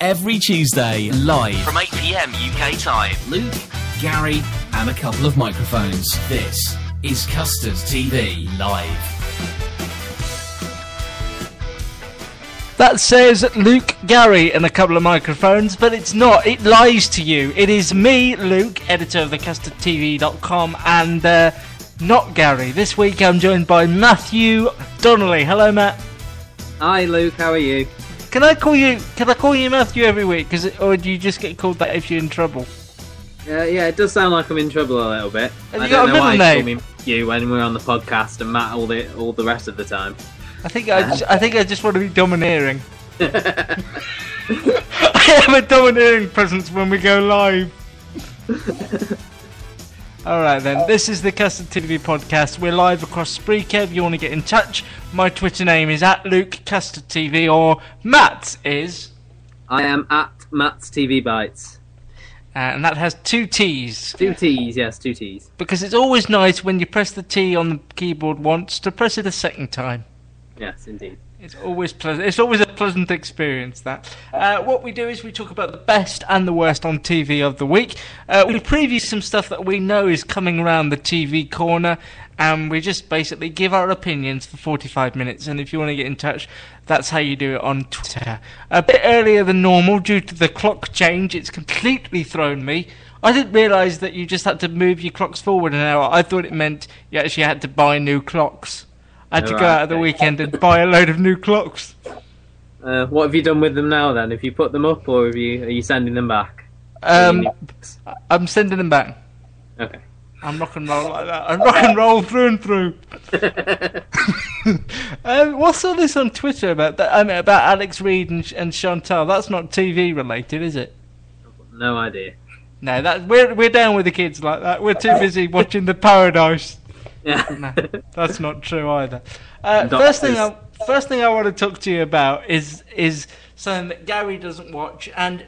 Every Tuesday, live from 8 pm UK time. Luke, Gary, and a couple of microphones. This is Custard TV Live. That says Luke, Gary, and a couple of microphones, but it's not. It lies to you. It is me, Luke, editor of the thecustardtv.com, and uh, not Gary. This week I'm joined by Matthew Donnelly. Hello, Matt. Hi, Luke. How are you? Can I call you? Can I call you Matthew every week? Cause it, or do you just get called that if you're in trouble? Uh, yeah, it does sound like I'm in trouble a little bit. Have I you don't got a know why middle you call name? me you when we're on the podcast and Matt all the all the rest of the time. I think I, just, I think I just want to be domineering. I have a domineering presence when we go live. All right then. This is the Custard TV podcast. We're live across Spreaker. If you want to get in touch, my Twitter name is at Luke Custard TV or Matt is, I am at Matt's TV Bites. uh, and that has two T's Two T's, yes, two T's. because it's always nice when you press the T on the keyboard once to press it a second time. Yes, indeed. It's always pleasant. It's always a pleasant experience. That uh, what we do is we talk about the best and the worst on TV of the week. Uh, we preview some stuff that we know is coming around the TV corner, and we just basically give our opinions for 45 minutes. And if you want to get in touch, that's how you do it on Twitter. A bit earlier than normal due to the clock change. It's completely thrown me. I didn't realise that you just had to move your clocks forward an hour. I thought it meant you actually had to buy new clocks. I had to go out at the okay. weekend and buy a load of new clocks. Uh, what have you done with them now then? Have you put them up or have you are you sending them back? Um, I'm sending them back. Okay. I'm rock and roll like that. I'm rock and roll through and through. um, what's all this on Twitter about that? I mean, about Alex Reid and, and Chantelle? That's not TV related, is it? No idea. No, that we're we're down with the kids like that. We're too busy watching the Paradise. Yeah. No, that's not true either. Uh, first thing, I, first thing I want to talk to you about is is something that Gary doesn't watch, and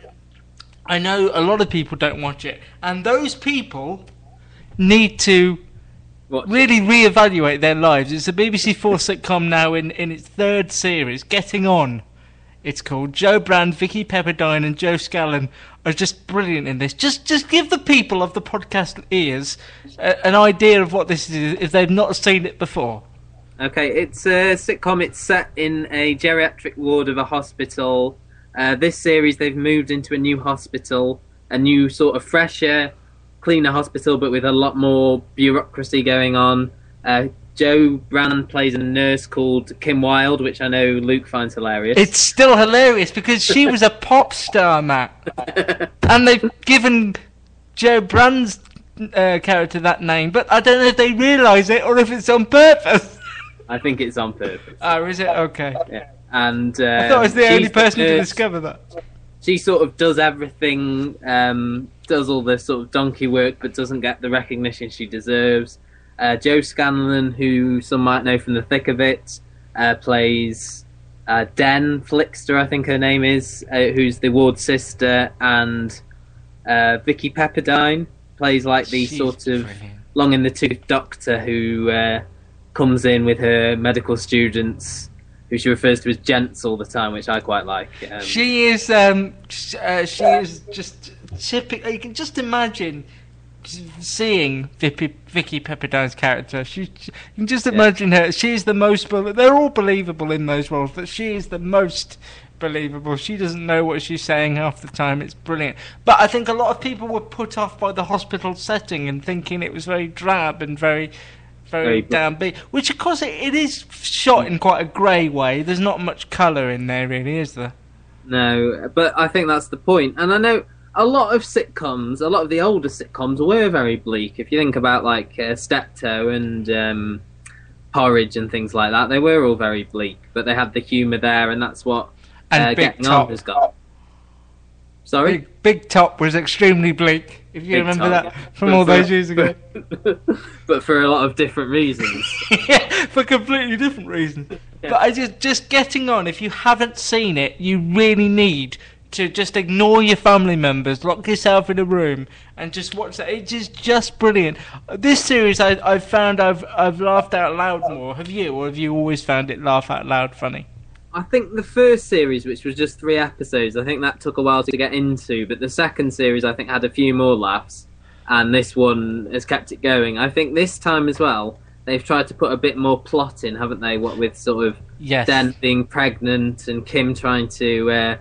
I know a lot of people don't watch it, and those people need to Watch really reevaluate their lives. It's a BBC Four sitcom now in in its third series, Getting On. It's called Jo Brand, Vicki Pepperdine, and Jo Scanlan are just brilliant in this. Just just give the people of the podcast ears a, an idea of what this is if they've not seen it before. Okay, it's a sitcom. It's set in a geriatric ward of a hospital. Uh, this series, they've moved into a new hospital, a new sort of fresher, cleaner hospital, but with a lot more bureaucracy going on. Uh, Jo Brand plays a nurse called Kim Wilde, which I know Luke finds hilarious. It's still hilarious because she was a pop star, Matt, and they've given Jo Brand's uh, character that name, but I don't know if they realise it or if it's on purpose. I think it's on purpose. Oh, is it? Okay. Yeah. And uh, I thought I was the only she's person to nurse. discover that. she sort of does everything, um, does all the sort of donkey work, but doesn't get the recognition she deserves. Uh, Jo Scanlan, who some might know from the thick of it, uh, plays uh, Den Flixter, I think her name is, uh, who's the ward sister, and uh, Vicki Pepperdine plays like the She's sort of brilliant. long in the tooth doctor who uh, comes in with her medical students, who she refers to as gents all the time, which I quite like. Um, She is, um, uh, she is just typical. You can just imagine seeing Vicki, Vicki Pepperdine's character. She, she- you can just imagine her. She's the most. They're all believable in those roles, but she is the most believable. She doesn't know what she's saying half the time. It's brilliant. But I think a lot of people were put off by the hospital setting and thinking it was very drab and very, very, Very downbeat. Which, of course, it, it is shot in quite a grey way. There's not much colour in there, really, is there? No, but I think that's the point. And I know a lot of sitcoms, a lot of the older sitcoms were very bleak. If you think about like uh, Steptoe and um, Porridge and things like that, they were all very bleak. But they had the humour there, and that's what And uh, Getting Top. On has got. Sorry. Big, Big Top was extremely bleak. If you Big remember Top. that from But all for- those years ago. but for a lot of different reasons. yeah, for completely different reasons. But I just just getting on. If you haven't seen it, you really need to just ignore your family members, lock yourself in a room, and just watch that. It is just brilliant. This series, I, I've found I've I've laughed out loud more. Have you, or have you always found it laugh out loud funny? I think the first series, which was just three episodes, I think that took a while to get into. But the second series, I think, had a few more laughs, and this one has kept it going. I think this time as well, they've tried to put a bit more plot in, haven't they? What with sort of Yes. Den being pregnant and Kim trying to uh,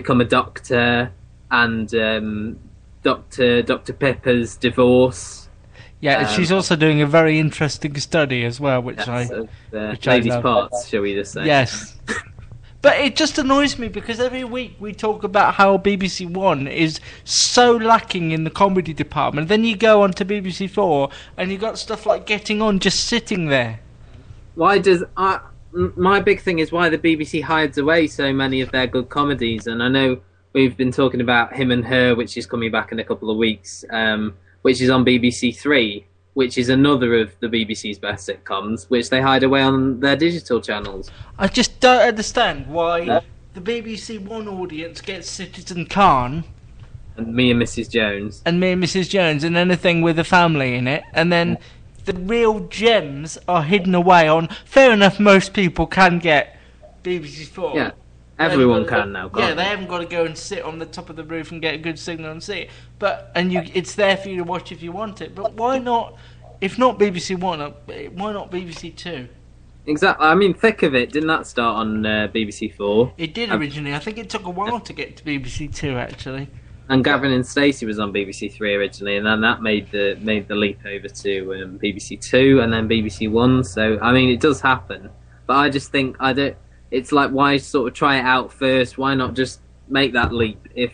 become a doctor, and um, Doctor Doctor Pepper's divorce. yeah, um, she's also doing a very interesting study as well, which I of, uh, which I ladies' love. parts, shall we just say? Yes. But it just annoys me because every week we talk about how BBC One is so lacking in the comedy department. Then you go on to BBC Four and you got stuff like Getting On just sitting there. Why does I? My big thing is why the BBC hides away so many of their good comedies, and I know we've been talking about him and her, which is coming back in a couple of weeks, um, which is on BBC Three, which is another of the BBC's best sitcoms, which they hide away on their digital channels. I just don't understand why Yeah. the BBC One audience gets Citizen Khan And me and Mrs. Jones. and Me and Mrs. Jones and anything with a family in it, and then the real gems are hidden away on. Fair enough, most people can get BBC Four. Yeah, everyone They've got to can now. Yeah, they? haven't got to go and sit on the top of the roof and get a good signal and see it. But and you, it's there for you to watch if you want it. But why not? If not BBC One, uh, why not BBC Two? Exactly. I mean, thick of it. Didn't that start on uh, BBC Four? It did Um, originally. I think it took a while to get to BBC Two actually. And Gavin and Stacey was on BBC Three originally, and then that made the made the leap over to um, BBC Two and then BBC One. So I mean, it does happen, but I just think I don't. It's like why sort of try it out first? Why not just make that leap if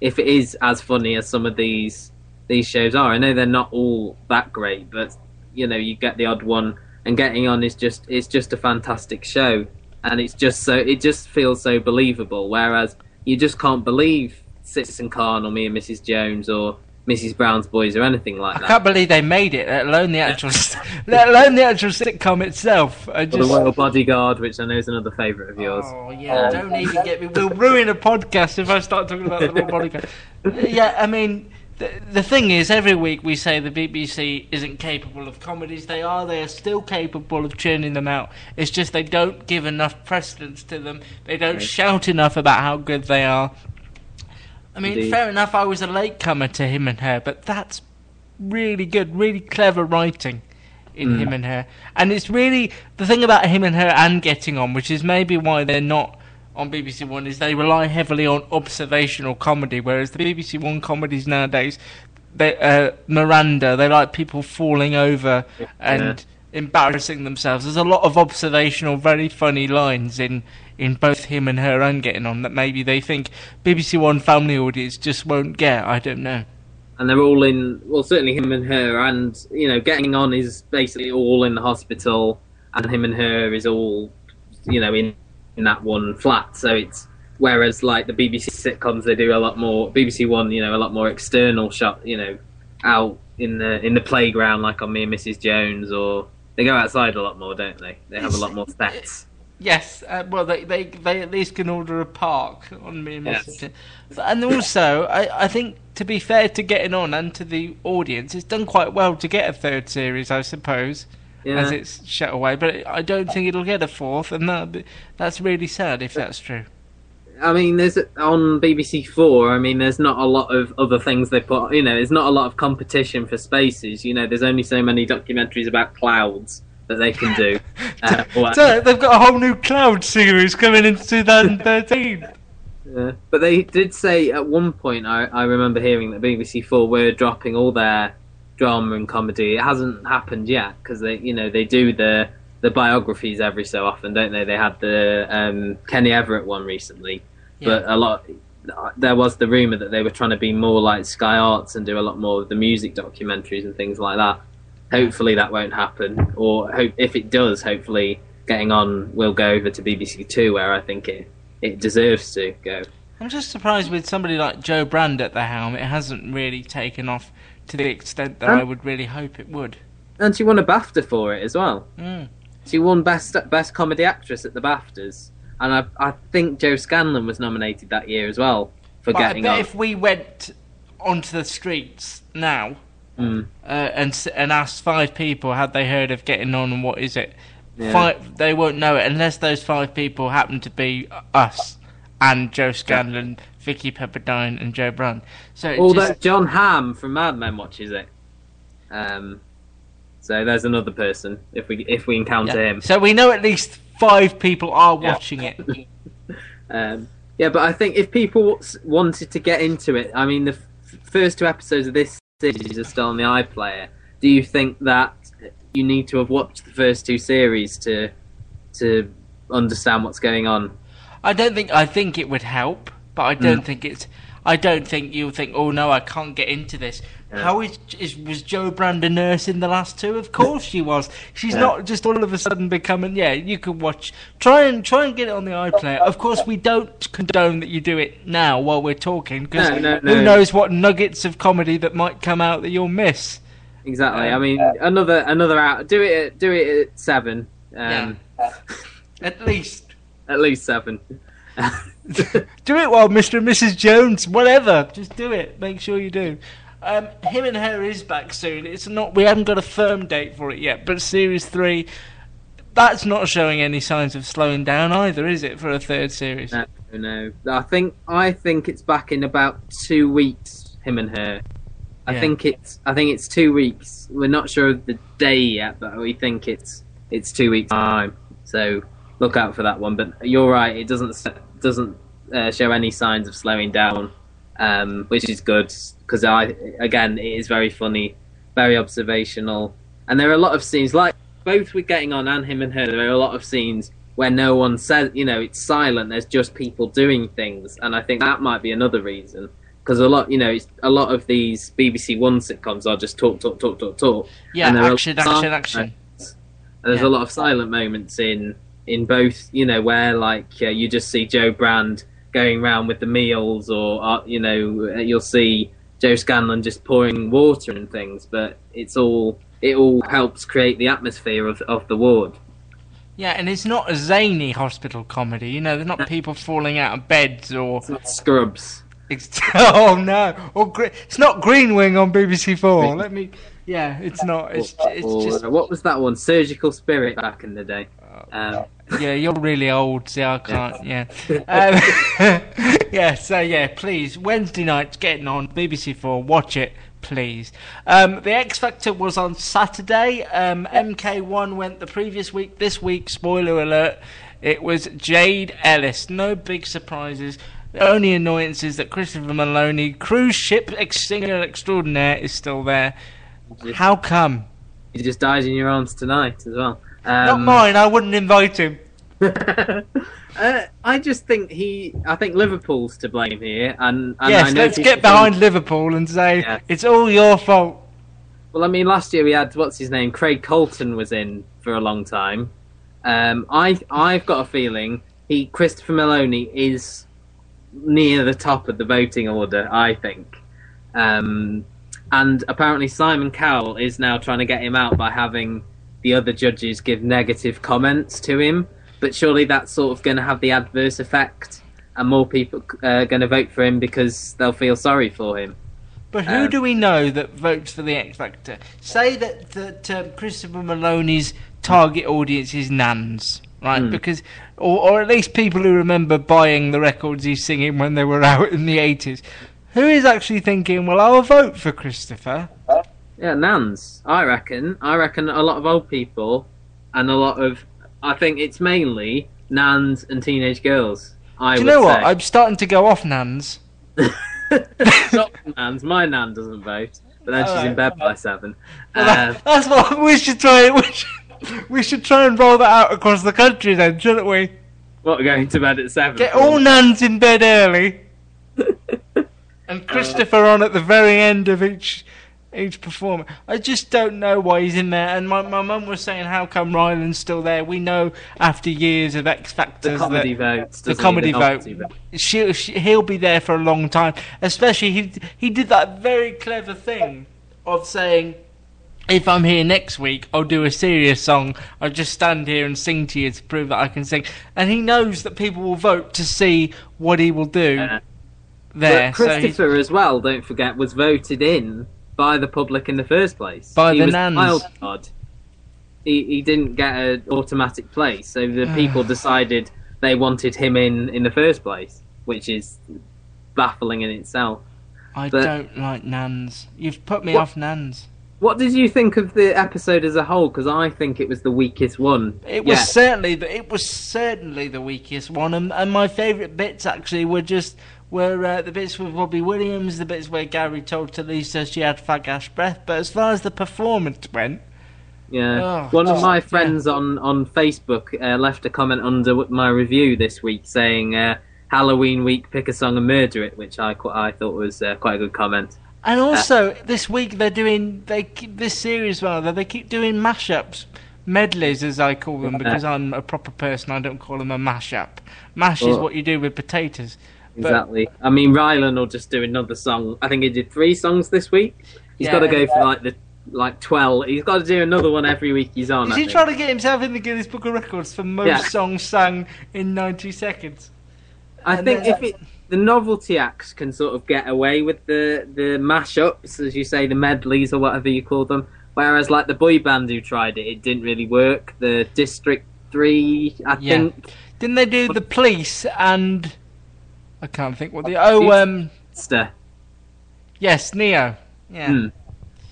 if it is as funny as some of these these shows are? I know they're not all that great, but you know you get the odd one, and getting on is just it's just a fantastic show, and it's just so it just feels so believable. Whereas you just can't believe Citizen Khan or me and Mrs. Jones or Mrs. Brown's Boys or anything like that. I can't believe they made it, let alone the actual, let alone the actual sitcom itself. I Or the Royal Bodyguard, which I know is another favourite of yours. Oh yeah, don't even get me. We'll ruin a podcast if I start talking about the Royal Bodyguard. yeah, I mean, the, the thing is, every week we say the BBC isn't capable of comedies. They are. They are still capable of churning them out. It's just they don't give enough precedence to them. They don't Right. shout enough about how good they are. I mean, Indeed. fair enough. I was a latecomer to him and her, but that's really good, really clever writing in Mm. him and her. And it's really the thing about him and her and getting on, which is maybe why they're not on BBC One, is they rely heavily on observational comedy, whereas the BBC One comedies nowadays, they, uh, Miranda, they like people falling over and embarrassing themselves. There's a lot of observational, very funny lines in. In both him and her and getting on that maybe they think BBC One family audience just won't get. I don't know. and they're all in well certainly him and her and you know getting on is basically all in the hospital and him and her is all you know in in that one flat so it's whereas like the bbc sitcoms they do a lot more bbc one you know a lot more external shot you know out in the in the playground like on me and mrs jones or they go outside a lot more don't they they have a lot more sets Yes, uh, well, they, they they at least can order a park on me and Yes. And also, I, I think to be fair to getting on and to the audience, it's done quite well to get a third series, I suppose, yeah as it's shut away. But I don't think it'll get a fourth, and that that's really sad if that's true. I mean, there's on BBC Four. I mean, there's not a lot of other things they put. You know, there's not a lot of competition for spaces. You know, there's only so many documentaries about clouds that they can do. Uh, So they've got a whole new Cloud series coming in 2013. Yeah. But they did say at one point, I, I remember hearing that BBC Four were dropping all their drama and comedy. It hasn't happened yet because they, you know, they do the the biographies every so often, don't they? They had the um, Kenny Everett one recently, but a lot. There was the rumor that they were trying to be more like Sky Arts and do a lot more of the music documentaries and things like that. Hopefully that won't happen, or hope, if it does, hopefully getting on will go over to BBC Two, where I think it it deserves to go. I'm just surprised with somebody like Jo Brand at the helm, it hasn't really taken off to the extent that Huh? I would really hope it would. And she won a BAFTA for it as well. Mm. She won best best comedy actress at the BAFTAs, and I I think Jo Scanlan was nominated that year as well for But I bet on. if we went onto the streets now Mm. uh, and and asked five people had they heard of getting on and what is it, Yeah. five, they won't know it unless those five people happen to be us and Jo Scanlan, Vicki Pepperdine, and Jo Brand. So Although just, Jon Hamm from Mad Men watches it, um, so there's another person if we if we encounter yeah. him. so we know at least five people are Yeah. watching it. Um, yeah, but I think if people wanted to get into it, I mean, the f- first two episodes of this series are still on the iPlayer. Do you think that you need to have watched the first two series to to understand what's going on? I don't think I think it would help, but I don't hmm. think it's. I don't think you'll think, oh no, I can't get into this. How is, is was Jo Brand a nurse in the last two? Of course she was. She's Yeah. not just all of a sudden becoming. Yeah, you can watch. Try and try and get it on the iPlayer. Of course, we don't condone that you do it now while we're talking because No, no, who no. knows what nuggets of comedy that might come out that you'll miss. Exactly. Um, I mean, another another out. Do it. At, do it at seven. Um, At least At least seven. do it while Mr. and Mrs. Jones, whatever. Just do it. Make sure you do. Um, him and her is back soon. It's not. We haven't got a firm date for it yet, but series three, that's not showing any signs of slowing down either, is it? For a third series. no, no. I think I think it's back in about two weeks. Him and her. I Yeah. think it's. I think it's two weeks. We're not sure of the day yet, but we think it's it's two weeks time. So look out for that one. But you're right. It doesn't doesn't uh, show any signs of slowing down, um, which is good because I again it is very funny, very observational, and there are a lot of scenes like both with getting on and him and her. There are a lot of scenes where no one says, you know, it's silent. There's just people doing things, and I think that might be another reason. Because a lot, you know, it's, a lot of these BBC One sitcoms are just talk, talk, talk, talk, talk. Yeah, And action, action, action. moments. And there's Yeah. a lot of silent moments in in both, you know, where like uh, you just see Jo Brand going around with the meals, or uh, you know, you'll see Jo Scanlan just pouring water and things. But it's all it all helps create the atmosphere of of the ward. Yeah, and it's not a zany hospital comedy. You know, they're not people falling out of beds or. Scrubs. It's, oh no! Or it's not Green Wing on BBC Four. Let me. Yeah, it's not. It's it's just. what was that one? Surgical Spirit back in the day. Um, Yeah, you're really old. See, I can't. Yeah. Um, yeah. So yeah, please Wednesday nights getting on BBC Four. Watch it, please. Um, the X Factor was on Saturday. Um, MK1 went the previous week. This week, spoiler alert, it was Jade Ellis. No big surprises. The only annoyance is that Christopher Maloney, cruise ship ex- singer extraordinaire, is still there. How come? he just died in your arms tonight as well. Not Um, mine. I wouldn't invite him. uh, I just think he. I think Liverpool's to blame here, and, and I yes, know let's get behind Liverpool and say Yeah. it's all your fault. Well, I mean, last year we had what's his name, Craig Colton was in for a long time. Um, I I've got a feeling he Christopher Maloney is near the top of the voting order. I think, um, and apparently Simon Cowell is now trying to get him out by having the other judges give negative comments to him. But surely that's sort of going to have the adverse effect, and more people are going to vote for him because they'll feel sorry for him. But who Um, do we know that votes for the X Factor? Say that that um, Christopher Maloney's target audience is nans, right? Hmm. Because, or, or at least people who remember buying the records he's singing when they were out in the eighties. Who is actually thinking, well, I'll vote for Christopher? Yeah, nans. I reckon. I reckon a lot of old people and a lot of. I think it's mainly nans and teenage girls. I Do you know what? say. I'm starting to go off Nans. Not nans. My nan doesn't vote, but then she's in Alright, bed by seven. Well, Um, that- that's what we should try. We should, we should try and roll that out across the country, then, shouldn't we? what going to bed at seven? Get all nuns in bed early, and Christopher on at the very end of each each performance. I just don't know why he's in there. And my my mum was saying, "How come Rylan's still there?" We know after years of X Factor, the comedy votes. the comedy novelty vote. She, she, he'll be there for a long time. Especially he he did that very clever thing of saying, "If I'm here next week, I'll do a serious song. I'll just stand here and sing to you to prove that I can sing." And he knows that people will vote to see what he will do Yeah. there. But so Christopher, as well, don't forget, was voted in by the public in the first place. By he the was nans. wild card. He he didn't get an automatic place, so the people decided they wanted him in in the first place, which is baffling in itself. I but- don't like Nans. You've put me What- off Nans. What did you think of the episode as a whole? Because I think it was the weakest one. It was Yeah. certainly the, it was certainly the weakest one, and, and my favourite bits actually were just were uh, the bits with Robbie Williams, the bits where Gary told Tulisa she had fag ash breath. But as far as the performance went, Yeah, Oh, one of my yeah. friends on on Facebook uh, left a comment under my review this week saying uh, Halloween week, pick a song and murder it, which I I thought was uh, quite a good comment. and also this week they're doing they keep, this series rather they keep doing mashups. Medleys, as I call them, because I'm a proper person. I don't call them a mashup. Mash is what you do with potatoes. But- Exactly. I mean, Rylan will just do another song. I think he did three songs this week. He's Yeah. got to go for like the like twelve. He's got to do another one every week he's on. Is I he think. trying to get himself in the Guinness Book of Records for most Yeah. songs sung in 90 seconds? I And think if it, the novelty acts can sort of get away with the the mashups, as you say, the medleys or whatever you call them, whereas like the boy band who tried it, it didn't really work. The District Three, I Yeah. think, Didn't they do the police and I can't think what the oh um Ster. yes Neo yeah Hmm.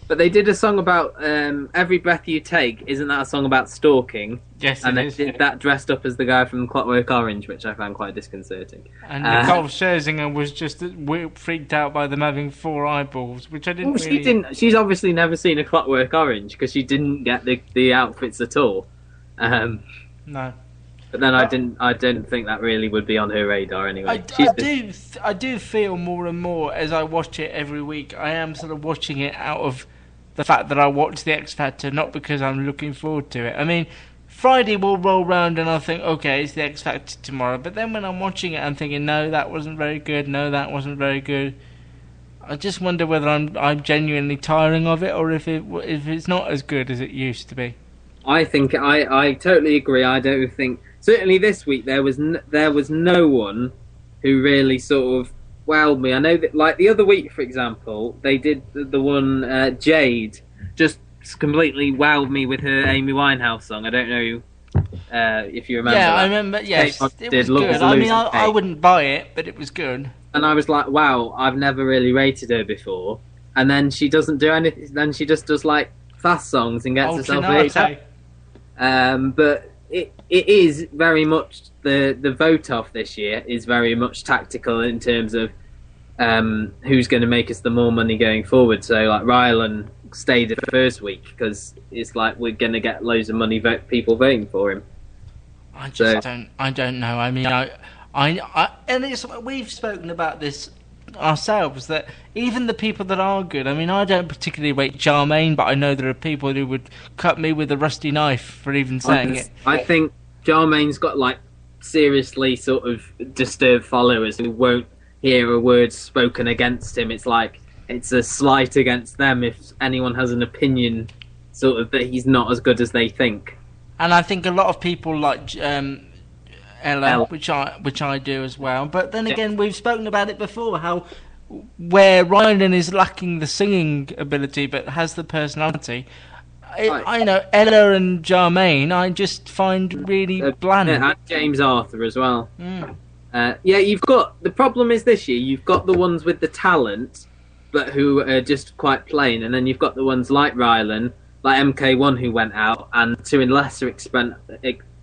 But they did a song about um, "Every Breath You Take." Isn't that a song about stalking? yes And it they is. did that dressed up as the guy from Clockwork Orange, which I found quite disconcerting. and uh, Nicole Scherzinger was just freaked out by them having four eyeballs which I didn't Well, really she didn't. She's obviously never seen a Clockwork Orange because she didn't get the, the outfits at all. Um, no but then I uh, didn't. I didn't think that really would be on her radar anyway. I, I do th- I do feel more and more as I watch it every week I am sort of watching it out of the fact that I watch the X Factor not because I'm looking forward to it I mean Friday will roll round and I'll think okay it's the X Factor tomorrow but then when I'm watching it I'm thinking no that wasn't very good no that wasn't very good I just wonder whether I'm I'm genuinely tiring of it or if it if it's not as good as it used to be I think I, I totally agree. I don't think certainly this week there was n- there was no one who really sort of wowed me. I know that like the other week, for example, they did the, the one uh, Jade just completely wowed me with her Amy Winehouse song. I don't know uh, if you remember. yeah I remember yes Kate it did was good I mean I, I wouldn't buy it but it was good and I was like, wow, I've never really rated her before. And then she doesn't do anything. Then she just does like fast songs and gets herself rated. Um, but it it is very much the the vote off this year is very much tactical in terms of um, who's going to make us the more money going forward. So like Rylan stayed the first week because it's like we're going to get loads of money vote people voting for him. I just So- don't. I don't know. I mean, I, I, I, and it's we've spoken about this ourselves that even the people that are good. I mean, I don't particularly rate Jahmene, but I know there are people who would cut me with a rusty knife for even saying it. I think Jahmene's got like seriously sort of disturbed followers who won't hear a word spoken against him. It's like it's a slight against them if anyone has an opinion sort of that he's not as good as they think. And I think a lot of people like um, Ella, Ella. which I which I do as well. But then again, we've spoken about it before. How where Ryan is lacking the singing ability, but has the personality. I, Right. I know Ella and Jahmene. I just find really Uh, bland. Yeah, and James Arthur as well. Mm. Uh, yeah, you've got the problem is this year you've got the ones with the talent, but who are just quite plain, and then you've got the ones like Rylan like MK1 who went out, and to a lesser extent,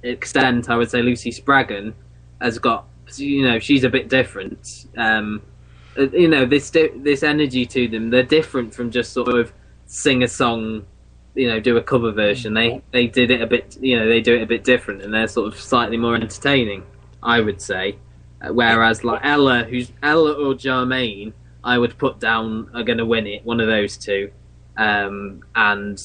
extent I would say Lucy Spraggan has got you know she's a bit different. Um, uh, you know this this energy to them. They're different from just sort of sing a song, you know, do a cover version. They they did it a bit, you know, they do it a bit different, and they're sort of slightly more entertaining. I would say. Uh, whereas like Ella, who's Ella or Jahmene, I would put down are going to win it. One of those two, um, and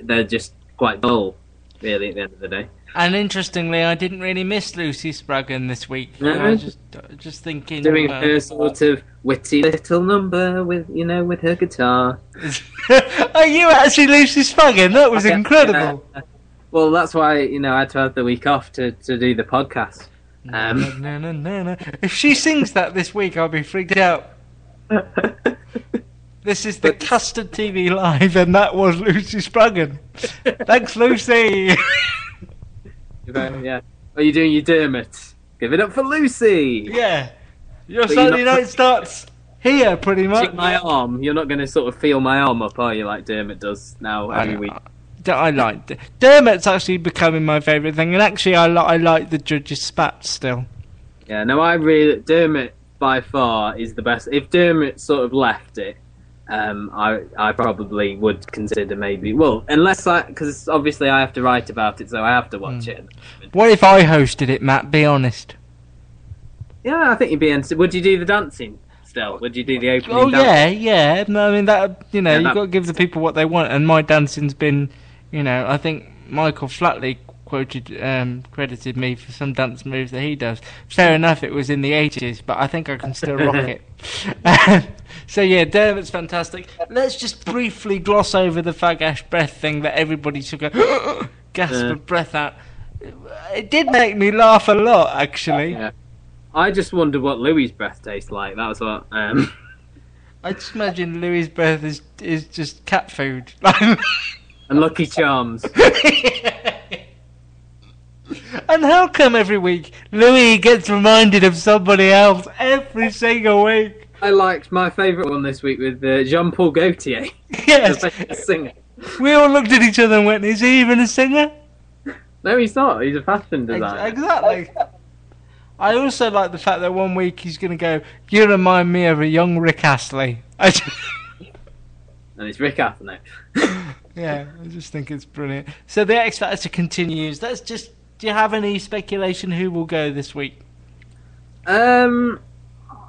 they're just quite dull, really, at the end of the day. And interestingly, I didn't really miss Lucy Spraggan this week. No. I was just, just thinking, doing her sort of witty little number with, you know, with her guitar. Are you actually Lucy Spraggan? That was incredible. Yeah. Well, that's why you know I had to have the week off to, to do the podcast. Um, na, na, na, if she sings that this week, I'll be freaked out. this is the Custard TV Live, and that was Lucy Spraggan. Thanks, Lucy. Yeah. Are you doing your Dermot? Give it up for Lucy. Yeah. Your Saturday night starts here, pretty much. My arm. You're not going to sort of feel my arm up, are you? Like Dermot does now every week. I like Dermot's actually becoming my favourite thing, and actually, I, li- I like the judges' spat still. Yeah, no, I really Dermot by far is the best. If Dermot sort of left it, um, I I probably would consider maybe well unless I because obviously I have to write about it so I have to watch mm. it. What if I hosted it, Matt? Be honest. Yeah, I think you'd be. In, would you do the dancing still? Would you do the opening? Oh yeah, yeah. No, I mean that. You know, yeah, you've got to give the people what they want, and my dancing's been. You know, I think Michael Flatley quoted um, credited me for some dance moves that he does. Fair enough, it was in the eighties, but I think I can still rock it. so yeah, Dermot's fantastic. Let's just briefly gloss over the fagash breath thing that everybody took a gasp yeah. of breath out. It did make me laugh a lot, actually. Yeah. I just wondered what Louis' breath tastes like. That was what. Um... I just imagine Louis' breath is is just cat food. and Lucky Charms. And how come every week Louis gets reminded of somebody else every single week? I liked my favourite one this week with uh, Jean Paul Gaultier. Yes. singer. We all looked at each other and went, is he even a singer? No, he's not. He's a fashion designer. Exactly. I also like the fact that one week he's going to go, you remind me of a young Rick Astley. and it's Rick Astley. yeah, I just think it's brilliant. So the X Factor continues. Let's just do you have any speculation who will go this week? Um,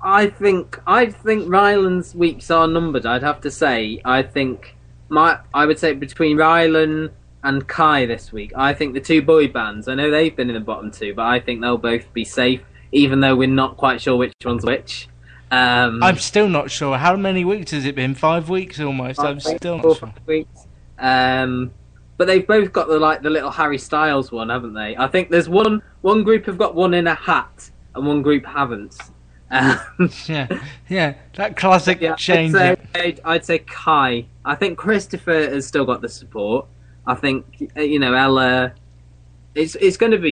I think I think Rylan's weeks are numbered. I'd have to say. I think my I would say between Ryland and Kai this week. I think the two boy bands. I know they've been in the bottom two, but I think they'll both be safe, even though we're not quite sure which one's which. Um, I'm still not sure. How many weeks has it been? Five weeks almost. I'm still not sure. Weeks. Um, but they've both got the like the little Harry Styles one, haven't they? I think there's one one group have got one in a hat and one group haven't. Um, yeah, yeah, that classic yeah, change. I'd say, I'd, I'd say Kai. I think Christopher has still got the support. I think you know Ella. It's it's going to be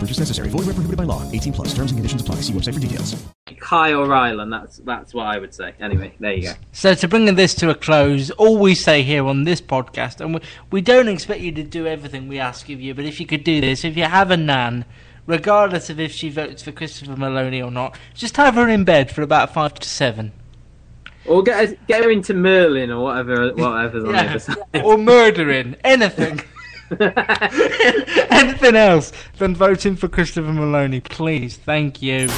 No purchase necessary. Void where prohibited by law. 18 plus. Terms and conditions apply. See website for details. Kyle Rylan. That's that's what I would say. Anyway, there you go. So to bring this to a close, all we say here on this podcast, and we, we don't expect you to do everything we ask of you, but if you could do this, if you have a nan, regardless of if she votes for Christopher Maloney or not, just have her in bed for about five to seven. Or get her, get her into Merlin or whatever whatever's on yeah. the other side. Or murdering anything. anything else than voting for Christopher Maloney, please. Thank you.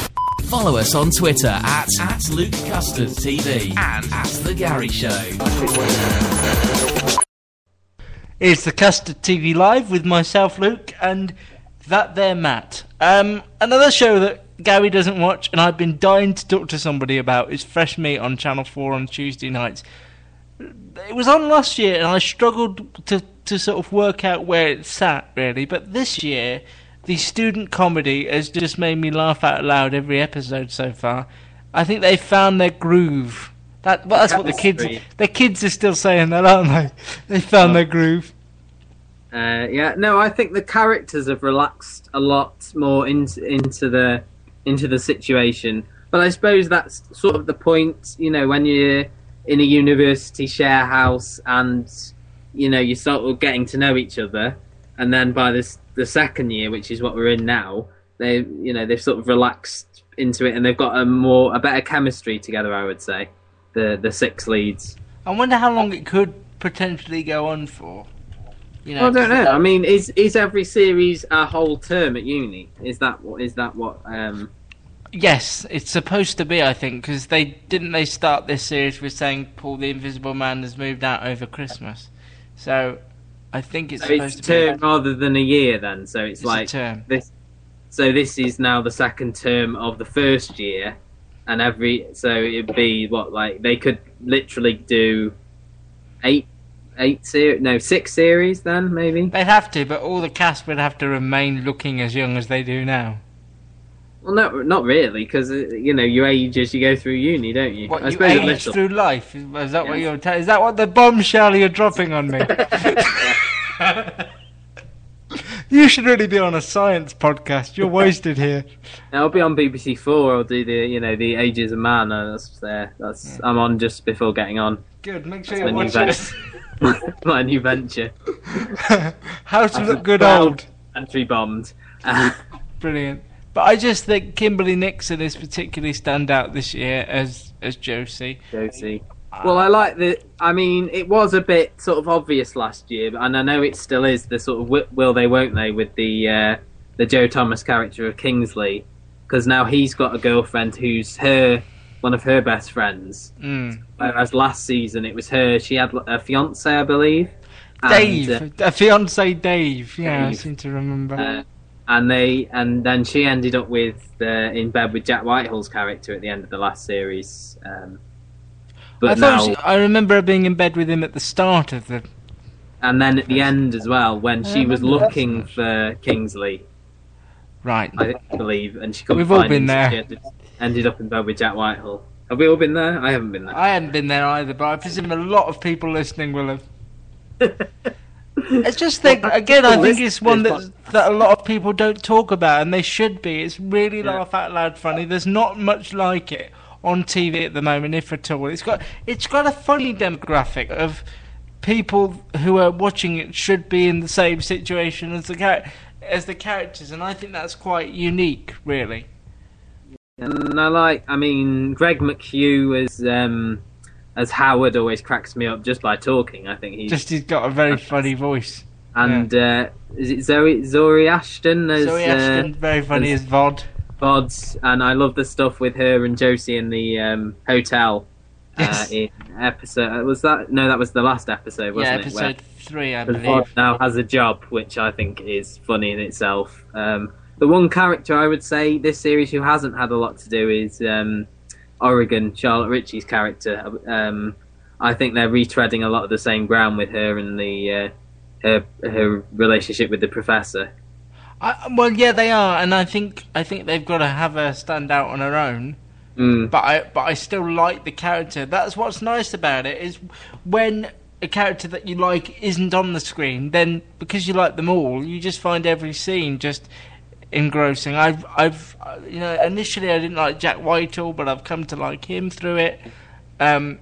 Follow us on Twitter at, at Luke Custard TV and at The Gary Show. It's the Custard TV Live with myself, Luke, and that there, Matt. Um, another show that Gary doesn't watch, and I've been dying to talk to somebody about, is Fresh Meat on Channel 4 on Tuesday nights. It was on last year, and I struggled to, to sort of work out where it sat, really, but this year, the student comedy has just made me laugh out loud every episode so far. I think they found their groove. That well, that's what the kids the kids are still saying that, aren't they? They found Oh. their groove. Uh, yeah, no, I think the characters have relaxed a lot more into into the into the situation. But I suppose that's sort of the point, you know, when you're in a university share house and you know you start with getting to know each other, and then by this the second year, which is what we're in now, they you know they've sort of relaxed into it and they've got a more a better chemistry together. I would say the the six leads. I wonder how long it could potentially go on for. You know, I don't know. I mean, is is every series a whole term at uni? Is that what is that what? Um, Yes, it's supposed to be. I think because they didn't they start this series with saying Paul the Invisible Man has moved out over Christmas, so I think it's so supposed it's to term be. rather than a year. Then, so it's, It's a like term. this. So this is now the second term of the first year, and every so it'd be what like they could literally do eight eight series no six series then maybe. They'd have to, but all the cast would have to remain looking as young as they do now. Well, no, not really, because you know you age as you go through uni, don't you? What I you age through life? Is, that what you're? ta- is that what the bombshell you're dropping on me? you should really be on a science podcast. You're wasted here. I'll be on BBC Four. I'll do the you know the Ages of Man. Uh, that's there. That's I'm on just before getting on. Good. Make sure you my new watch venture. it. my new venture. How to look good old. Entry bombed. Uh, Brilliant. But I just think Kimberley Nixon is particularly stand out this year as as Josie. Josie. Well, I like the. I mean, it was a bit sort of obvious last year, and I know it still is. The sort of will they, won't they, with the uh, the Joe Thomas character of Kingsley, because now he's got a girlfriend who's her one of her best friends. Mm. Whereas last season it was her. She had a fiance, I believe. and, Dave, uh, a fiance Dave. Yeah, I seem to remember. Uh, and they and then she ended up with uh, in bed with Jack Whitehall's character at the end of the last series. Um, but thought now, she, I remember her being in bed with him at the start of the. and then at the end as well, when she was looking for Kingsley, Right. I believe, and she couldn't We've all been him, so there. She ended, ended up in bed with Jack Whitehall. Have we all been there? I haven't been there. I hadn't been there either, but I presume a lot of people listening will have. It's just that again, I think it's one that that a lot of people don't talk about, and they should be. It's really laugh out loud funny. There's not much like it on TV at the moment, if at all. It's got it's got a funny demographic of people who are watching it should be in the same situation as the char- as the characters, and I think that's quite unique, really. And I like, I mean, Greg McHugh as um, as Howard always cracks me up just by talking. I think he's Just he's got a very funny voice. and uh, is it Zoe Zoe Ashton as Zoe Ashton, uh, very funny as as Vod. Vods, and I love the stuff with her and Josie in the um, hotel. Uh, Yes. in episode was that no, that was the last episode, Yeah, wasn't episode it? three, I believe. Vod now has a job, which I think is funny in itself. Um, the one character I would say this series who hasn't had a lot to do is um, Oregon, Charlotte Ritchie's character. Um, I think they're retreading a lot of the same ground with her and the uh, her her relationship with the professor. I, well, yeah, they are, and I think I think they've got to have her stand out on her own. Mm. But I but I still like the character. That's what's nice about it is when a character that you like isn't on the screen, then because you like them all, you just find every scene just engrossing. I've I've you know initially I didn't like Jack Whitehall, but I've come to like him through it. Um,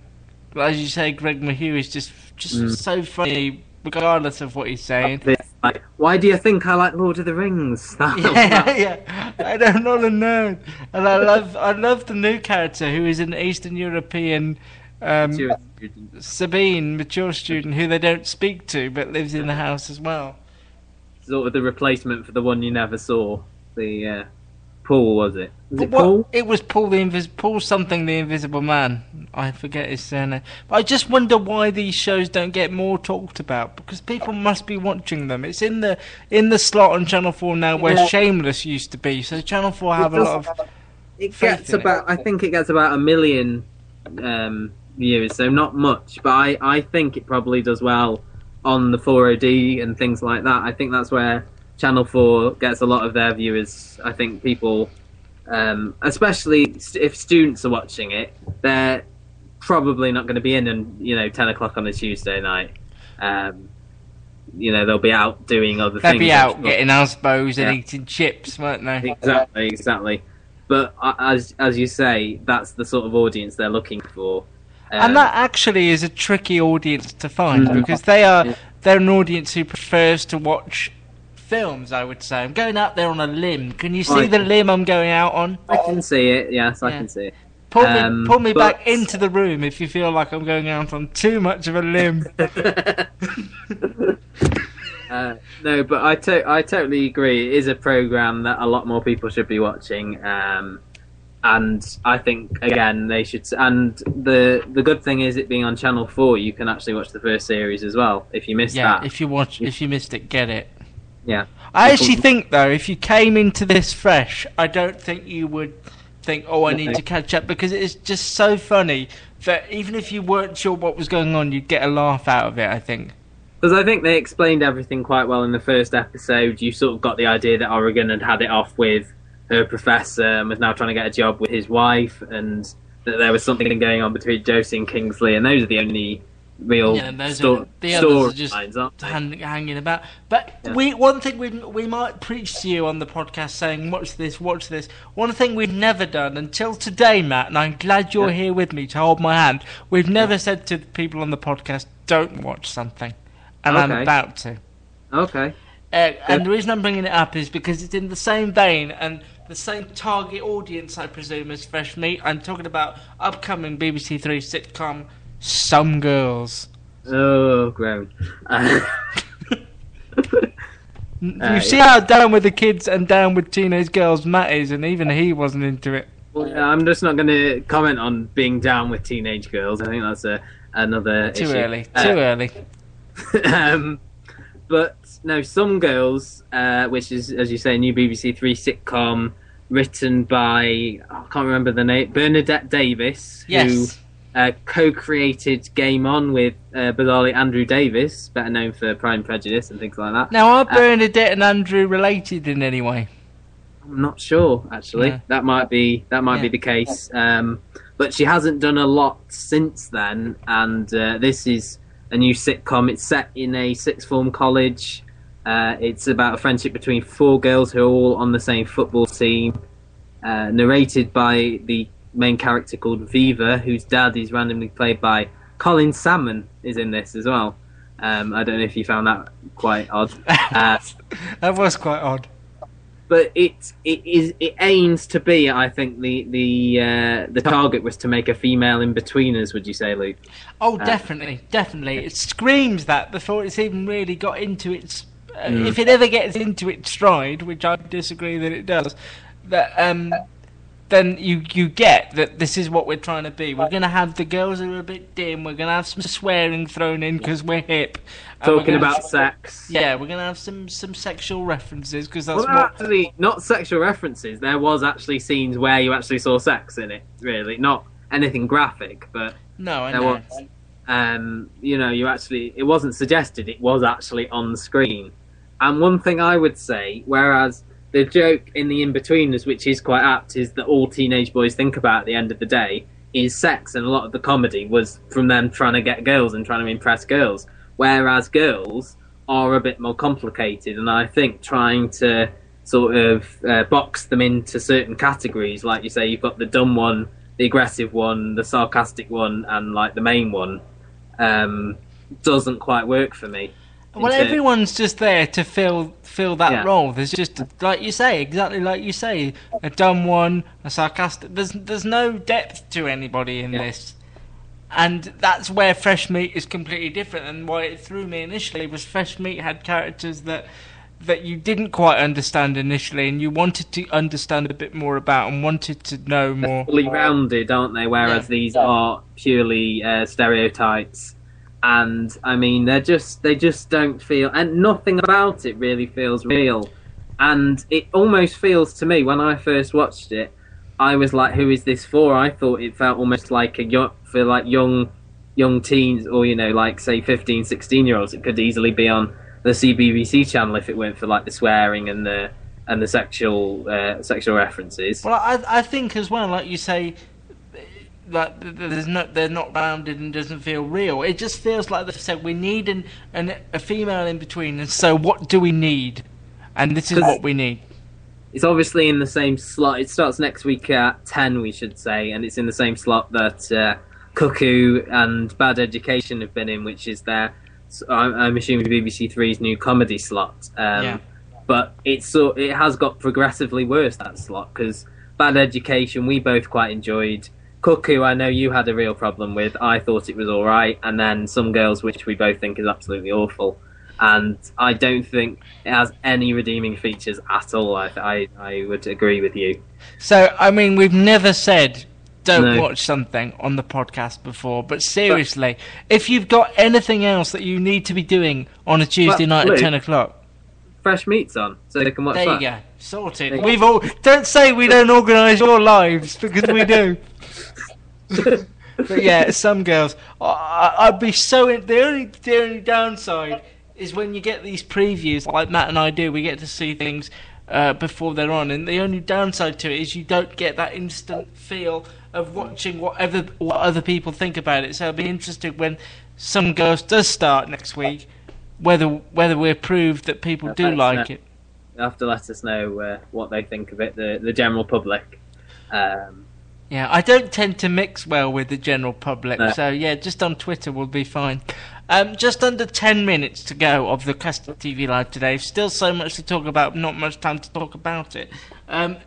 but as you say, Greg McHugh is just just Mm. so funny, regardless of what he's saying. Like, why do you think I like Lord of the Rings? That- yeah, yeah. I not a nerd, and I love I love the new character who is an Eastern European um. Sabine, mature student who they don't speak to, but lives in the house as well. Sort of the replacement for the one you never saw. The uh, Paul was it? Was it What- Paul? It was Paul the Invis- Paul something the Invisible Man. I forget his surname. But I just wonder why these shows don't get more talked about because people must be watching them. It's in the in the slot on Channel Four now where Yeah. Shameless used to be. So Channel Four have a lot of. It gets in it. about. I think it gets about a million um, views, so not much. But I, I think it probably does well on the 4OD and things like that. I think that's where Channel Four gets a lot of their viewers. I think people, um, especially st- if students are watching it, they're probably not going to be in and you know 10 o'clock on a Tuesday night. Um, you know they'll be out doing other They'd things. be out getting asbos and Yeah. eating chips, weren't they? Exactly, exactly. But uh, as as you say, that's the sort of audience they're looking for. Um, and that actually is a tricky audience to find Mhm. because they are Yeah. they're an audience who prefers to watch films. I would say I'm going out there on a limb. Can you see Right. the limb I'm going out on? I can see it. Yes, I can see it. Pull Um, me, pull me but- back into the room if you feel like I'm going out on too much of a limb. Uh, no, but I to- I totally agree. It is a program that a lot more people should be watching. Um, and I think again they should. And the the good thing is it being on Channel Four, you can actually watch the first series as well if you missed yeah, that. if you watch, if you missed it, get it. yeah, I actually think though, if you came into this fresh, I don't think you would think, "Oh, I need to catch up," because it is just so funny that even if you weren't sure what was going on, you'd get a laugh out of it. I think. Because I think they explained everything quite well in the first episode. You sort of got the idea that Oregon had had it off with her professor and was now trying to get a job with his wife, and that there was something going on between Josie and Kingsley, and those are the only real Yeah, those sto- are, the others are just lines, hang, hanging about. But Yeah. we one thing we we might preach to you on the podcast saying, "Watch this, watch this." One thing we've never done until today, Matt, and I'm glad you're Yeah. here with me to hold my hand. We've never said to people on the podcast, "Don't watch something," and I'm about to. Okay. Uh, and the reason I'm bringing it up is because it's in the same vein and the same target audience, I presume, as Fresh Meat. I'm talking about upcoming BBC Three sitcom Some Girls. Oh, grown. Uh, you Uh, see how down with the kids and down with teenage girls Matt is, and even he wasn't into it. well, yeah, I'm just not going to comment on being down with teenage girls. I think that's a, another Too issue. early. Uh, Too early. um, but no, some girls, uh, which is as you say, a new BBC Three sitcom written by I can't remember the name, Bernadette Davis, Yes. who uh, co-created Game On with uh, bizarrely Andrew Davies, better known for Pride and Prejudice and things like that. Now, are Uh, Bernadette and Andrew related in any way? I'm not sure actually. Yeah. That might be that might be the case. Um, but she hasn't done a lot since then, and uh, this is a new sitcom. It's set in a sixth form college. Uh, it's about a friendship between four girls who are all on the same football team. Uh, narrated by the main character called Viva, whose dad is randomly played by Colin Salmon. Is in this as well. Um, I don't know if you found that quite odd. Uh, That was quite odd. but it it is it aims to be. I think the the uh, the target was to make a female Inbetweeners. Would you say, Luke? Oh, Uh, definitely, definitely. It screams that before it's even really got into its. Mm. If it ever gets into its stride, which I disagree that it does, that um, then you you get that this is what we're trying to be. We're going to have the girls who are a bit dim. We're going to have some swearing thrown in because we're hip. we're Talking gonna- about sex. Yeah, we're going to have some some sexual references because that's Well, what. actually not sexual references. There was actually scenes where you actually saw sex in it. Really, not anything graphic, but No, I there know. was. Um, you know, you actually it wasn't suggested; it was actually on screen. And one thing I would say, whereas the joke in the Inbetweeners, which is quite apt, is that all teenage boys think about at the end of the day is sex, and a lot of the comedy was from them trying to get girls and trying to impress girls. Whereas girls are a bit more complicated, and I think trying to sort of uh, box them into certain categories, like you say, you've got the dumb one, the aggressive one, the sarcastic one, and like the main one, um, doesn't quite work for me. Well, Into- everyone's just there to fill fill that Yeah. role. There's just like you say, exactly like you say, a dumb one, a sarcastic. There's there's no depth to anybody in Yeah. this, and that's where Fresh Meat is completely different. And why it threw me initially was Fresh Meat had characters that that you didn't quite understand initially, and you wanted to understand a bit more about and wanted to know more. fully rounded, aren't they? Whereas these are purely uh, stereotypes, and I mean they're just they just don't feel, and nothing about it really feels real. And it almost feels to me when I first watched it, I was like, "Who is this for?" I thought it felt almost like a young for like young young teens or you know like say 15 16 year olds it could easily be on the CBBC channel if it weren't for like the swearing and the and the sexual uh, sexual references Well, I I think as well, like you say, like th- th- there's no they're not rounded and doesn't feel real. It just feels like they said we need an, an a female in between, and so what do we need? And this is what we need. It's obviously in the same slot. It starts next week at 10, we should say, and it's in the same slot that uh, Cuckoo and Bad Education have been in, which is their, I'm, I'm assuming BBC Three's new comedy slot. Um, Yeah. But it's so it has got progressively worse that slot because Bad Education we both quite enjoyed. Cuckoo, I know you had a real problem with. I thought it was all right, and then Some Girls, which we both think is absolutely awful and I don't think it has any redeeming features at all. I, I, I would agree with you. So I mean, we've never said don't No. watch something on the podcast before, but seriously, if you've got anything else that you need to be doing on a Tuesday night Luke, at ten o'clock, Fresh meat's on, so they can watch there that. you go, sorted. We've all don't say we don't organise your lives because we do. but yeah, some girls, I, I'd be so. In, the only the only downside is when you get these previews, like Matt and I do. We get to see things uh, before they're on, and the only downside to it is you don't get that instant feel of watching whatever what other people think about it. So I'll be interested when some girls does start next week, whether whether we're proved that people do like know. it. You'll have to let us know uh, what they think of it, the, the general public. Um, Yeah, I don't tend to mix well with the general public, No. so yeah, just on Twitter will be fine. Um, just under 10 minutes to go of the Custard TV Live today. Still so much to talk about, not much time to talk about it. Um,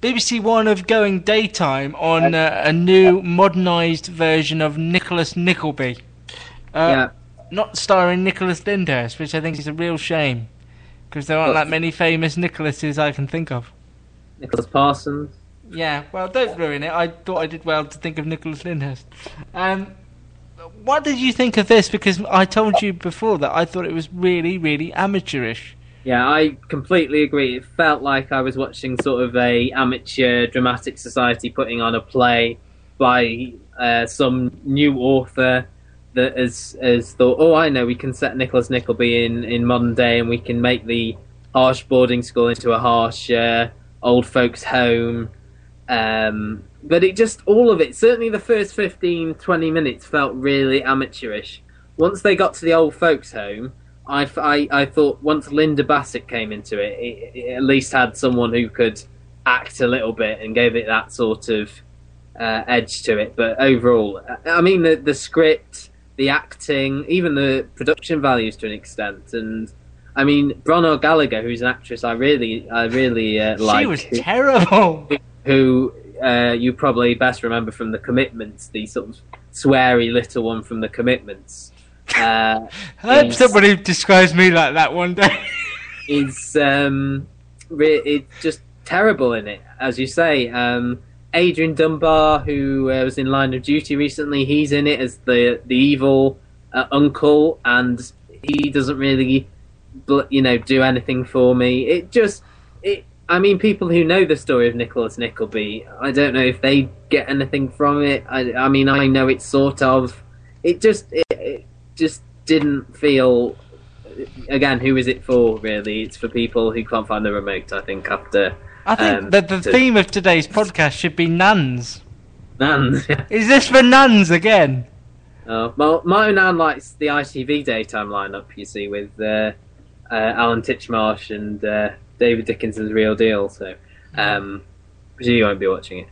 BBC One of going daytime on uh, a new modernised version of Nicholas Nickleby. Uh, yeah, Not starring Nicholas Lyndhurst, which I think is a real shame, because there aren't that many famous Nicholases I can think of. Nicholas Parsons. Yeah, well, don't ruin it. I thought I did well to think of Nicholas Lyndhurst. Um, what did you think of this? Because I told you before that I thought it was really, really amateurish. Yeah, I completely agree. It felt like I was watching sort of a amateur dramatic society putting on a play by uh, some new author that has has thought, oh, I know, we can set Nicholas Nickleby in in modern day, and we can make the harsh boarding school into a harsh uh, old folks' home. Um, but it just all of it, certainly the first 15, 20 minutes felt really amateurish. Once they got to the old folks' home, I I thought once Linda Bassett came into it, it, it at least had someone who could act a little bit and gave it that sort of uh, edge to it. But overall, I- I mean, the, the script, the acting, even the production values to an extent, and I mean, Bronagh Gallagher, who's an actress I really, I really uh, like. she was terrible. who uh, you probably best remember from the Commitments, the sort of sweary little one from the Commitments. Uh, I hope somebody describes me like that one day. is um, re- it's just terrible in it, as you say. Um, Adrian Dunbar, who uh, was in Line of Duty recently, he's in it as the the evil uh, uncle, and he doesn't really, you know, do anything for me. It just. I mean, people who know the story of Nicholas Nickleby, I don't know if they get anything from it. I, I mean, I know it's sort of. It just, it, it just didn't feel again, who is it for? Really, it's for people who can't find the remote. I think after I think um, that the to- theme of today's podcast should be nuns. Nan. Is this for nuns again? oh, well, my nan likes the ITV daytime lineup. You see, with uh, uh, Alan Titchmarsh and uh, David Dickinson's Real Deal. So, um, presume you won't be watching it.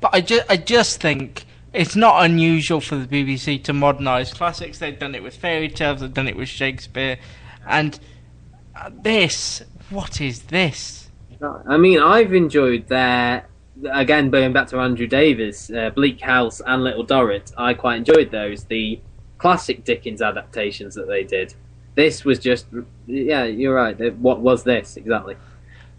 But I just, I just think it's not unusual for the BBC to modernise classics. They've done it with fairy tales. They've done it with Shakespeare, and uh, this, what is this? I mean, I've enjoyed their again going back to Andrew Davies, uh, Bleak House and Little Dorrit. I quite enjoyed those, the classic Dickens adaptations that they did. This was just yeah, you're right. What was this exactly?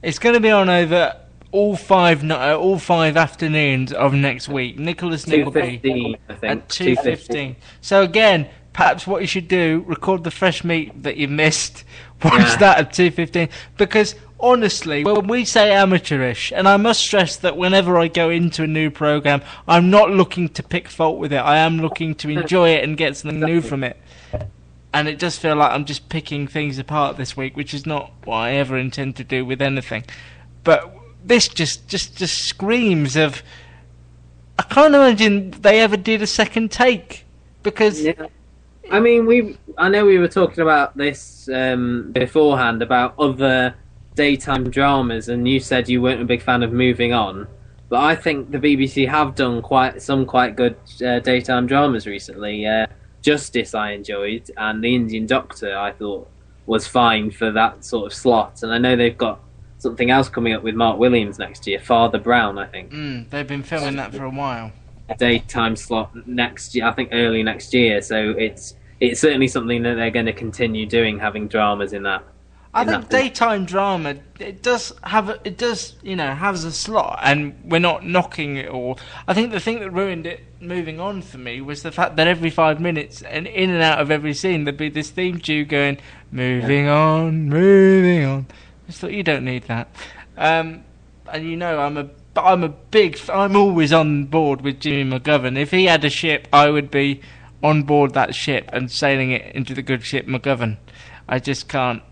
It's going to be on over all five uh, all five afternoons of next week. Nicholas Nickleby fifteen, I think. at two fifteen. So again, perhaps what you should do: record the fresh meat that you missed. Watch Yeah. that at two fifteen. Because honestly, when we say amateurish, and I must stress that whenever I go into a new program, I'm not looking to pick fault with it. I am looking to enjoy it and get something new from it. And it does feel like I'm just picking things apart this week, which is not what I ever intend to do with anything. But this just just just screams of. I can't imagine they ever did a second take because Yeah. I mean, we. I know we were talking about this um, beforehand about other daytime dramas, and you said you weren't a big fan of Moving On, but I think the BBC have done quite some quite good uh, daytime dramas recently. Uh, Justice I enjoyed, and The Indian Doctor I thought was fine for that sort of slot. And I know they've got something else coming up with Mark Williams next year, Father Brown, I think mm, they've been filming that for a while. A daytime slot next year. I think early next year. So it's it's certainly something that they're going to continue doing, having dramas in that. I think daytime drama it does have a, it does you know has a slot, and we're not knocking it all. I think the thing that ruined it moving on for me was the fact that every five minutes and in and out of every scene there'd be this theme tune going moving on, moving on. I just thought you don't need that. Um, and you know I'm a I'm a big I'm always on board with Jimmy McGovern. If he had a ship, I would be on board that ship and sailing it into the good ship McGovern. I just can't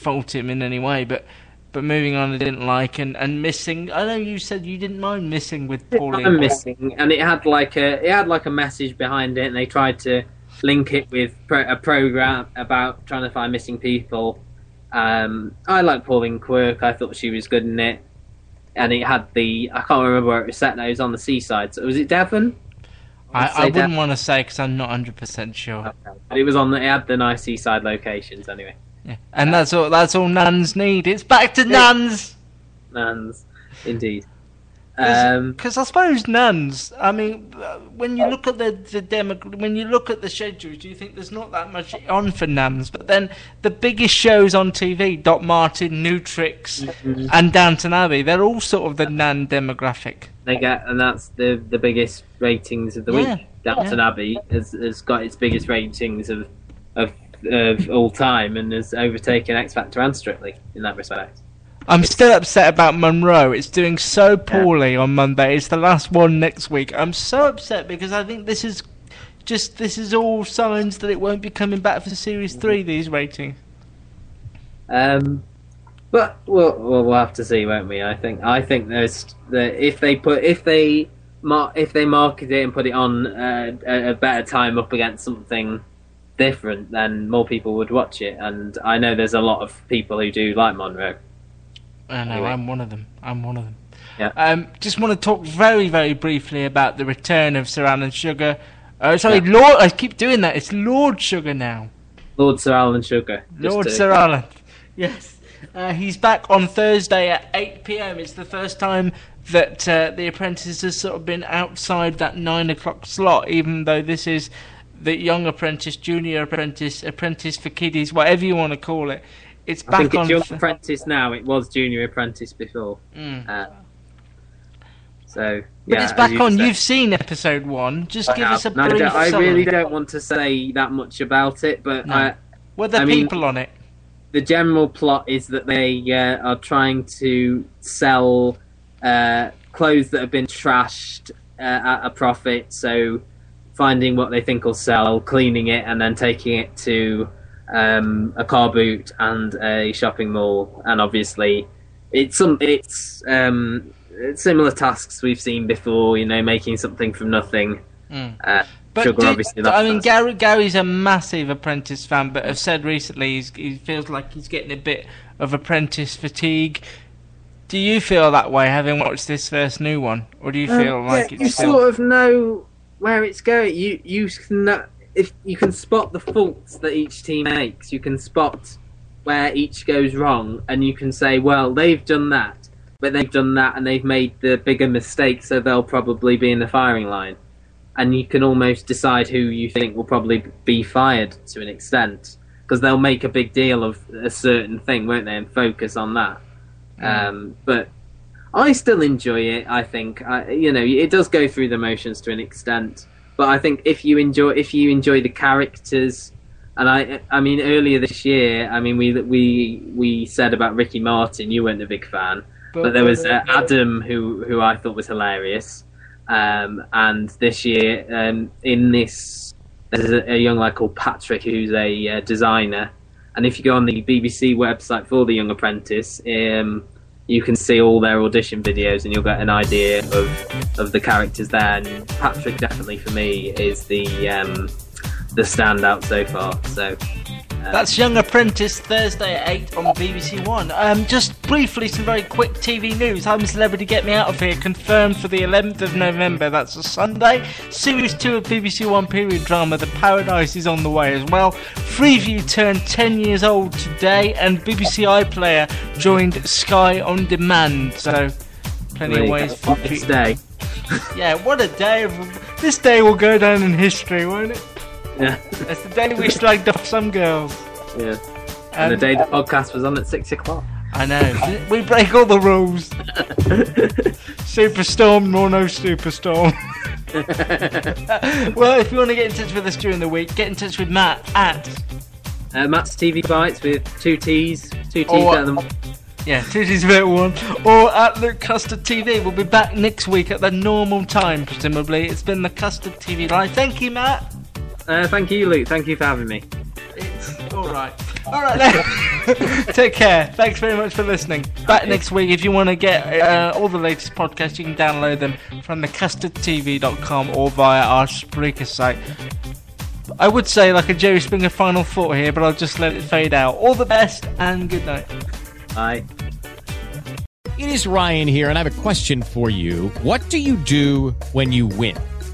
fault him in any way, but but moving on, I didn't like and, and missing. I know you said you didn't mind missing with Pauline. I'm missing, and it had like a it had like a message behind it, and they tried to link it with pro- a program about trying to find missing people. Um, I like Pauline Quirk. I thought she was good in it, and it had the I can't remember where it was set now. It was on the seaside. So was it Devon? I, I wouldn't Devon. want to say because I'm not hundred percent sure. But it was on the it had the nice seaside locations anyway. Yeah. And that's all. That's all nuns need. It's back to nuns. Nuns, indeed. Um, Because I suppose nuns. I mean, when you look at the the demo, when you look at the schedules, do you think there's not that much on for nuns. But then the biggest shows on TV, Doc Martin, New Tricks, Mm-hmm. and Downton Abbey, they're all sort of the nun demographic. they get, and that's the the biggest ratings of the Yeah, week. Downton Abbey has, has got its biggest ratings of of all time, and has overtaken X Factor and Strictly in that respect. I'm still upset about Monroe. It's doing so poorly on Monday. It's the last one next week. I'm so upset because I think this is just this is all signs that it won't be coming back for series three. These ratings. Um, but we'll, we'll we'll have to see, won't we? I think I think there's the if they put if they mar- if they market it and put it on uh, a, a better time up against something different, then more people would watch it. And I know there's a lot of people who do like Monroe. I know. Anyway. I'm one of them. I'm one of them. Yeah. Um, just want to talk very, very briefly about the return of Sir Alan Sugar. Uh, sorry, Lord. I keep doing that. It's Lord Sugar now. Lord Sir Alan Sugar. Lord to- Sir Alan. Yes. Uh, he's back on Thursday at 8 pm. It's the first time that uh, The Apprentice has sort of been outside that 9 o'clock slot, even though this is the Young Apprentice, Junior Apprentice, Apprentice for Kiddies, whatever you want to call it. It's I back think on. it's Young Apprentice now. It was Junior Apprentice before. Mm. Uh, so, But yeah, it's back you on. said. You've seen episode one. Just I give us a have. And I brief I, really don't want to say that much about it, but No. I, Were there I mean- people on it? the general plot is that they uh, are trying to sell uh, clothes that have been trashed uh, at a profit. So finding what they think will sell, cleaning it, and then taking it to um, a car boot and a shopping mall. And obviously, it's some it's um, it's similar tasks we've seen before. You know, making something from nothing. Mm. Uh, But sugar, do- obviously. I mean, Gary, Gary's a massive Apprentice fan, but I've said recently he's, he feels like he's getting a bit of Apprentice fatigue. Do you feel that way, having watched this first new one, or do you feel Um, like yeah, it's you still? sort of know where it's going. You you can if you can spot the faults that each team makes. You can spot where each goes wrong, and you can say, well, they've done that, but they've done that, and they've made the bigger mistake, so they'll probably be in the firing line. And you can almost decide who you think will probably be fired to an extent. because they'll make a big deal of a certain thing, won't they, and focus on that. Um, but I still enjoy it. I think I, you know it does go through the motions to an extent, but I think if you enjoy if you enjoy the characters, and I I mean earlier this year, I mean we we we said about Ricky Martin, you weren't a big fan, but, there was uh, Adam who who I thought was hilarious, um, and this year um, in this there's a, a young lad called Patrick who's a uh, designer, and if you go on the BBC website for the Young Apprentice. Um, you can see all their audition videos and you'll get an idea of of the characters there. And Patrick definitely for me is the um, the standout so far. So That's Young Apprentice Thursday at 8 on BBC One. Um, just briefly, some very quick TV news. I'm a Celebrity Get Me Out of Here, confirmed for the 11th of November. That's a Sunday. Series 2 of BBC One period drama, The Paradise, is on the way as well. Freeview turned 10 years old today, and BBC iPlayer joined Sky On Demand. So, plenty there of ways for This day. Yeah, what a day. Of, this day will go down in history, won't it? Yeah, That's the day we slagged off some girls. yeah. And the day the podcast was on at six o'clock. I know. We break all the rules. Superstorm or no superstorm. well, if you want to get in touch with us during the week, get in touch with Matt at Uh, Matt's TV bites with two T's, two T's better than yeah, Tuesday's bit one, or at Luke Custard TV. We'll be back next week at the normal time, presumably. It's been the Custard TV live. Thank you, Matt. Uh, thank you, Luke. Thank you for having me. It's all right. All right, then. Take care. Thanks very much for listening. Back next week. If you want to get uh, all the latest podcasts, you can download them from thecustardtv.com or via our Spreaker site. I would say like a Jerry Springer final thought here, but I'll just let it fade out. All the best and good night. Bye. It is Ryan here, and I have a question for you. What do you do when you win?